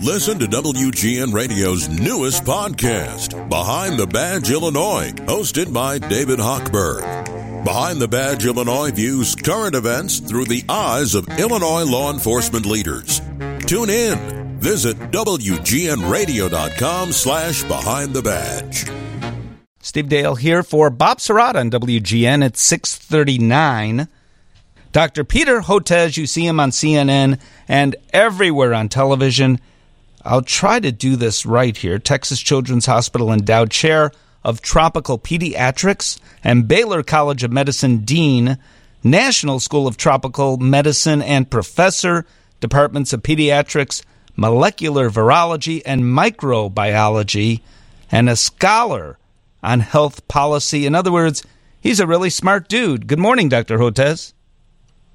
Listen to WGN Radio's newest podcast, Behind the Badge Illinois, hosted by David Hochberg. Behind the Badge Illinois views current events through the eyes of Illinois law enforcement leaders. Tune in. Visit WGNRadio.com slash Behind the Badge. Steve Dale here for Bob Sirott on WGN at 639. Dr. Peter Hotez, you see him on CNN and everywhere on television. I'll try to do this right here. Texas Children's Hospital endowed chair of tropical pediatrics and Baylor College of Medicine dean, National School of Tropical Medicine and professor, departments of pediatrics, molecular virology, and microbiology, and a scholar on health policy. In other words, he's a really smart dude. Good morning, Dr. Hotez.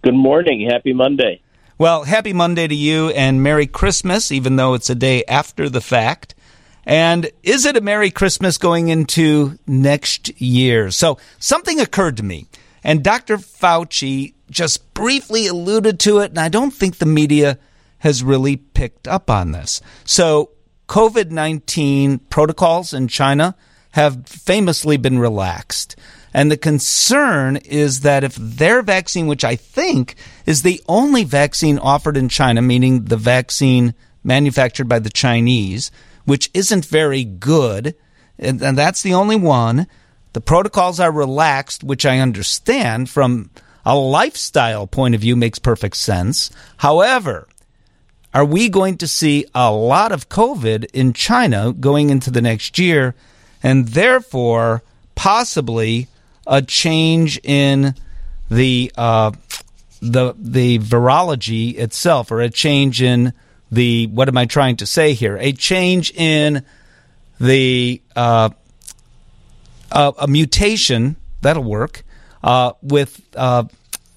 Good morning. Happy Monday. Well, happy Monday to you and Merry Christmas, even though it's a day after the fact. And is it a Merry Christmas going into next year? So something occurred to me, and Dr. Fauci just briefly alluded to it, and I don't think the media has really picked up on this. So COVID 19 protocols in China have famously been relaxed. And the concern is that if their vaccine, which I think is the only vaccine offered in China, meaning the vaccine manufactured by the Chinese, which isn't very good, and, and that's the only one, the protocols are relaxed, which I understand from a lifestyle point of view makes perfect sense. However, are we going to see a lot of COVID in China going into the next year? And therefore, possibly a change in the uh, the the virology itself, or a change in the what am I trying to say here? A change in the uh, a, a, mutation that'll work uh, with uh,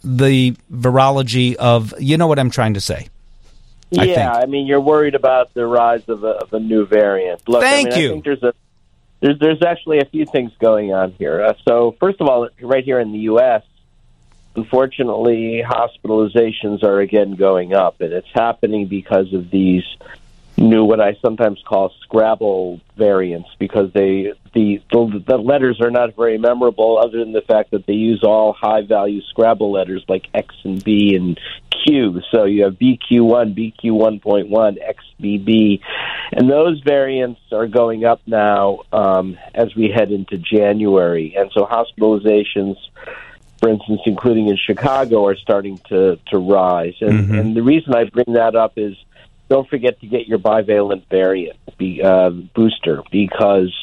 the virology of you know what I'm trying to say. Yeah, I, I, mean you're worried about the rise of a, of a new variant. Look, Thank I mean, you. I think there's a there's there's actually a few things going on here. Uh, so first of all, right here in the U.S., unfortunately, hospitalizations are again going up, and it's happening because of these new what I sometimes call Scrabble variants because they the, the the letters are not very memorable other than the fact that they use all high value Scrabble letters like X and B and Q. So you have BQ1, BQ1.1, XBB, and those variants are going up now um, as we head into January, and so hospitalizations for instance, including in Chicago, are starting to to rise. And, mm-hmm. and the reason I bring that up is don't forget to get your bivalent variant be, uh, booster because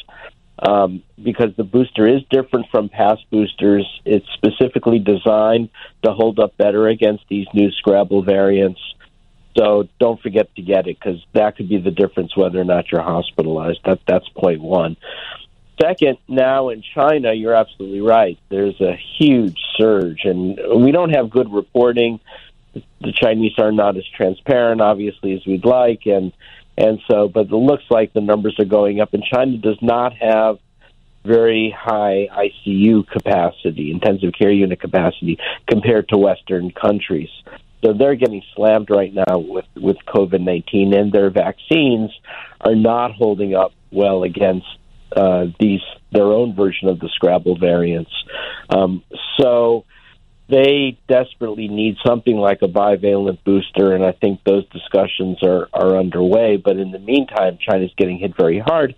um, because the booster is different from past boosters. It's specifically designed to hold up better against these new Scrabble variants. So don't forget to get it because that could be the difference whether or not you're hospitalized. That that's point one. Second, now in China, you're absolutely right. There's a huge surge, and we don't have good reporting the Chinese are not as transparent, obviously, as we'd like, and and so, but it looks like the numbers are going up. And China does not have very high ICU capacity, intensive care unit capacity, compared to Western countries. So they're getting slammed right now with with COVID nineteen, and their vaccines are not holding up well against uh, these their own version of the Scrabble variants. Um, so they desperately need something like a bivalent booster, and I think those discussions are, are underway. But in the meantime, China's getting hit very hard.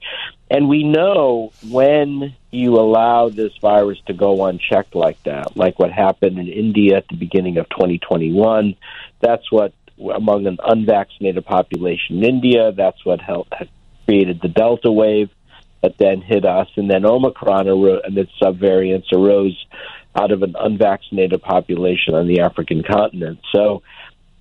And we know when you allow this virus to go unchecked like that, like what happened in India at the beginning of 2021, that's what, among an unvaccinated population in India, that's what helped, created the Delta wave that then hit us. And then Omicron and its subvariants arose out of an unvaccinated population on the African continent. So,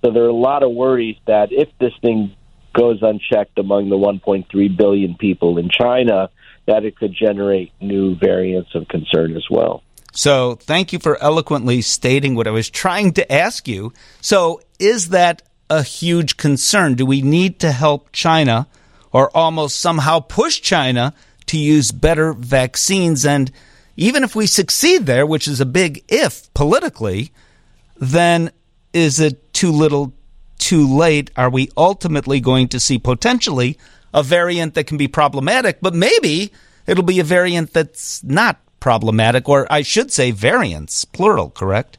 so there are a lot of worries that if this thing goes unchecked among the 1.3 billion people in China, that it could generate new variants of concern as well. So, thank you for eloquently stating what I was trying to ask you. So, is that a huge concern? Do we need to help China or almost somehow push China to use better vaccines? And even if we succeed there, which is a big if politically, then is it too little too late? Are we ultimately going to see potentially a variant that can be problematic, but maybe it'll be a variant that's not problematic, or I should say variants, plural, correct?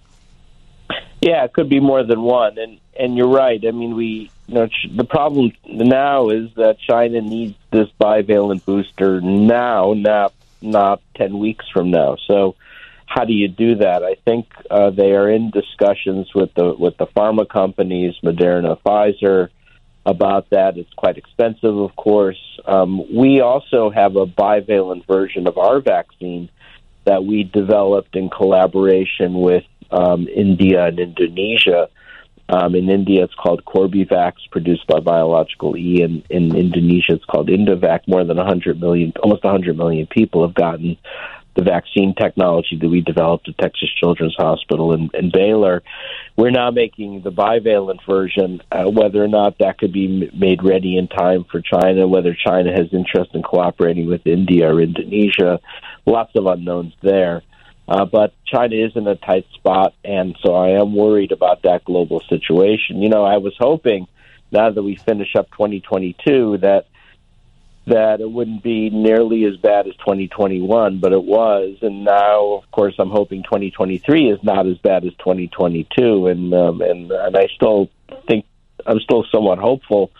Yeah, it could be more than one, and and you're right. I mean, we you know the problem now is that China needs this bivalent booster now, not not ten weeks from now. So, how do you do that? I think uh, they are in discussions with the with the pharma companies, Moderna, Pfizer, about that. It's quite expensive, of course. Um, we also have a bivalent version of our vaccine that we developed in collaboration with um, India and Indonesia. Um, in India, it's called Corbevax, produced by Biological E. And in Indonesia, it's called Indovac. More than 100 million, almost 100 million people have gotten the vaccine technology that we developed at Texas Children's Hospital in Baylor. We're now making the bivalent version. Uh, whether or not that could be made ready in time for China, whether China has interest in cooperating with India or Indonesia, lots of unknowns there. Uh, but China is in a tight spot, and so I am worried about that global situation. You know, I was hoping now that we finish up 2022 that that it wouldn't be nearly as bad as 2021, but it was. And now, of course, I'm hoping 2023 is not as bad as 2022. And um, and and I still think I'm still somewhat hopeful,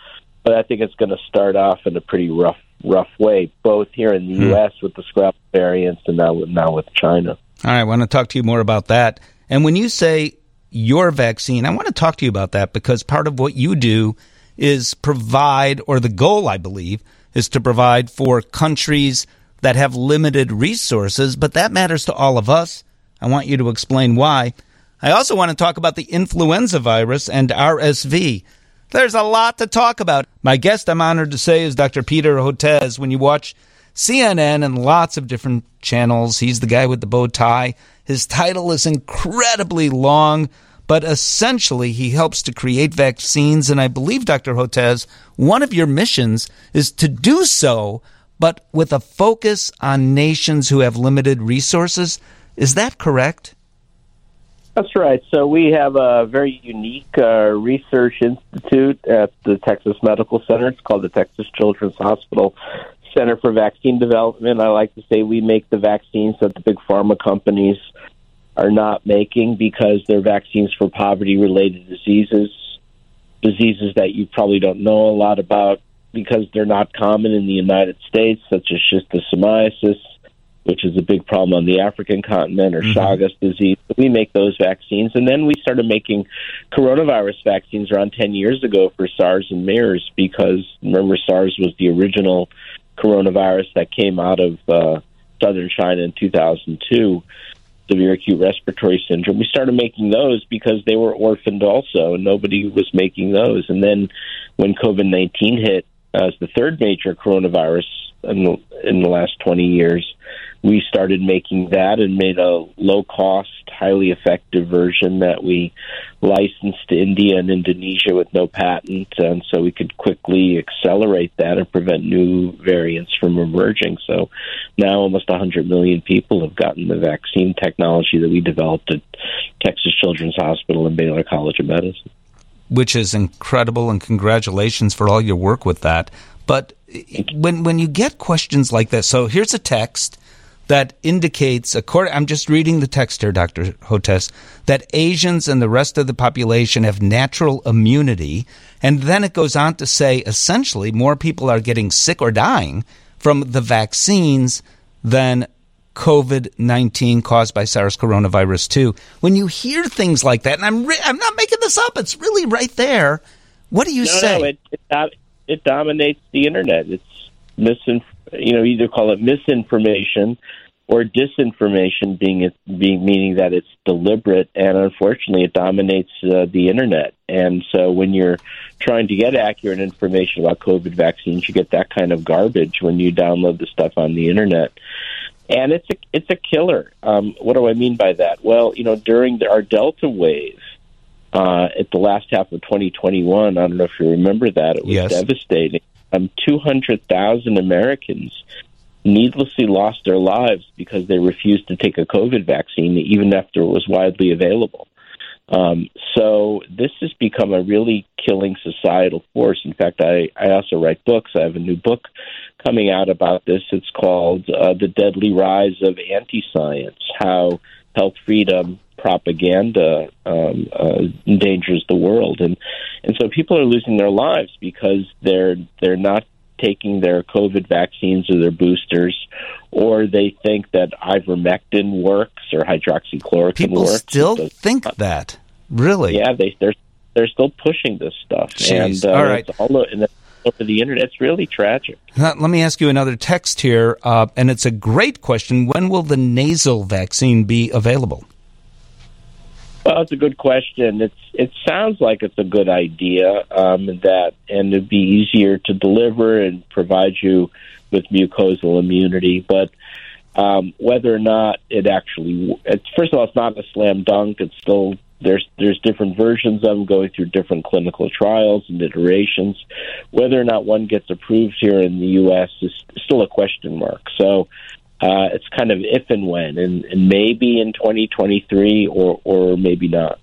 but I think it's going to start off in a pretty rough rough way, both here in the hmm. U.S. with the scrap variants and now now with China. All right, I want to talk to you more about that. And when you say your vaccine, I want to talk to you about that because part of what you do is provide, or the goal, I believe, is to provide for countries that have limited resources, but that matters to all of us. I want you to explain why. I also want to talk about the influenza virus and RSV. There's a lot to talk about. My guest, I'm honored to say, is Dr. Peter Hotez. When you watch CNN and lots of different channels. He's the guy with the bow tie. His title is incredibly long, but essentially he helps to create vaccines. And I believe, Dr. Hotez, one of your missions is to do so, but with a focus on nations who have limited resources. Is that correct? That's right. So we have a very unique uh, research institute at the Texas Medical Center. It's called the Texas Children's Hospital Center for Vaccine Development. I like to say we make the vaccines that the big pharma companies are not making because they're vaccines for poverty related diseases, diseases that you probably don't know a lot about because they're not common in the United States, such as schistosomiasis, which is a big problem on the African continent, or mm-hmm. Chagas disease. We make those vaccines. And then we started making coronavirus vaccines around 10 years ago for SARS and MERS because remember, SARS was the original coronavirus that came out of uh, southern China in 2002, severe acute respiratory syndrome. We started making those because they were orphaned also, and nobody was making those. And then when COVID 19 hit as the third major coronavirus in the, in the last 20 years, we started making that and made a low cost, highly effective version that we licensed to India and Indonesia with no patent, and so we could quickly accelerate that and prevent new variants from emerging. So now almost 100 million people have gotten the vaccine technology that we developed at Texas Children's Hospital and Baylor College of Medicine. Which is incredible, and congratulations for all your work with that. But when when you get questions like this, so here's a text that indicates, according, I'm just reading the text here, Dr. Hotez, that Asians and the rest of the population have natural immunity. And then it goes on to say, essentially, more people are getting sick or dying from the vaccines than COVID 19 caused by SARS coronavirus 2. When you hear things like that, and I'm, re- I'm not making this up, it's really right there. What do you no, say? No, it, it, it dominates the internet. It's misinformation you know, either call it misinformation or disinformation being it being meaning that it's deliberate and unfortunately it dominates uh, the internet. And so when you're trying to get accurate information about covid vaccines you get that kind of garbage when you download the stuff on the internet. And it's a it's a killer. Um, what do i mean by that? Well you know during the, our delta wave uh, at the last half of 2021 i don't know if you remember that it was yes. devastating um, 200,000 Americans needlessly lost their lives because they refused to take a COVID vaccine, even after it was widely available. Um, so this has become a really killing societal force. In fact, I, I also write books. I have a new book coming out about this. It's called uh, The Deadly Rise of Anti Science How Health Freedom Propaganda um, uh, endangers the world. And, and so people are losing their lives because they're, they're not taking their COVID vaccines or their boosters, or they think that ivermectin works or hydroxychloroquine People works. still because- think that. Really? yeah, they they're they're still pushing this stuff, Jeez. and uh, All right. it's all and over the internet. It's really tragic. Let me ask you another text here, uh, and it's a great question. When will the nasal vaccine be available? Well, it's a good question. It's it sounds like it's a good idea um, that, and it'd be easier to deliver and provide you with mucosal immunity. But um, whether or not it actually, it's, first of all, it's not a slam dunk. It's still there's there's different versions of them going through different clinical trials and iterations. Whether or not one gets approved here in the U.S. is still a question mark. So. Uh, it's kind of if and when, and, and maybe in 2023 or or maybe not.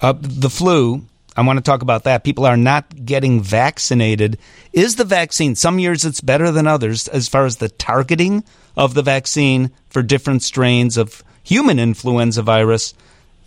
Uh, the flu, I want to talk about that. People are not getting vaccinated. Is the vaccine, some years it's better than others as far as the targeting of the vaccine for different strains of human influenza virus?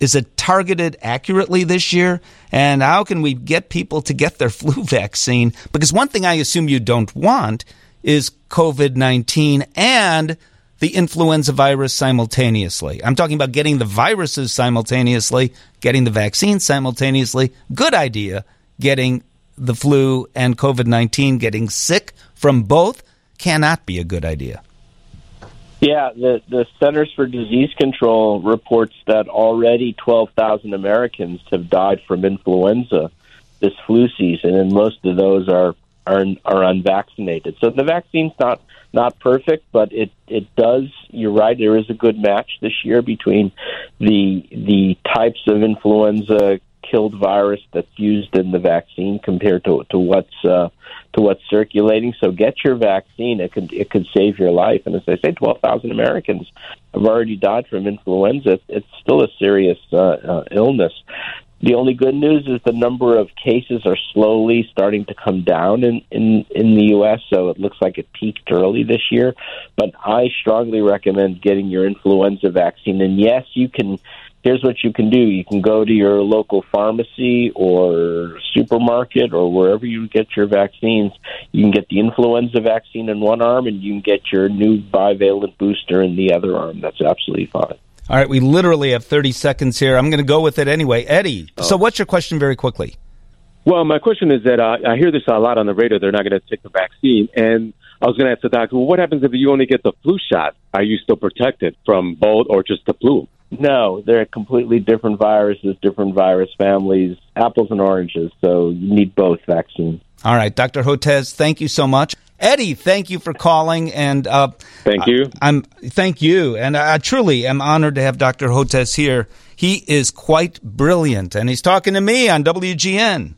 Is it targeted accurately this year? And how can we get people to get their flu vaccine? Because one thing I assume you don't want is COVID 19 and the influenza virus simultaneously. I'm talking about getting the viruses simultaneously, getting the vaccine simultaneously. Good idea. Getting the flu and COVID 19, getting sick from both cannot be a good idea. Yeah, the the Centers for Disease Control reports that already 12,000 Americans have died from influenza this flu season, and most of those are are are unvaccinated. So the vaccine's not not perfect, but it it does. You're right. There is a good match this year between the the types of influenza killed virus that's used in the vaccine compared to to what's uh, to what's circulating. So get your vaccine; it could it could save your life. And as I say, twelve thousand Americans have already died from influenza. It's still a serious uh, uh, illness. The only good news is the number of cases are slowly starting to come down in, in, in the U.S., so it looks like it peaked early this year. But I strongly recommend getting your influenza vaccine. And yes, you can. Here's what you can do you can go to your local pharmacy or supermarket or wherever you get your vaccines. You can get the influenza vaccine in one arm, and you can get your new bivalent booster in the other arm. That's absolutely fine. All right, we literally have 30 seconds here. I'm going to go with it anyway. Eddie, so what's your question very quickly? Well, my question is that uh, I hear this a lot on the radio. They're not going to take the vaccine, and I was going to ask the doctor, well, what happens if you only get the flu shot? Are you still protected from both or just the flu? No, they're completely different viruses, different virus families, apples and oranges. So you need both vaccines. All right, Dr. Hotez, thank you so much. Eddie, thank you for calling, and uh, Thank you. I'm thank you, and I truly am honored to have Dr. Hotez here. He is quite brilliant, and he's talking to me on WGN.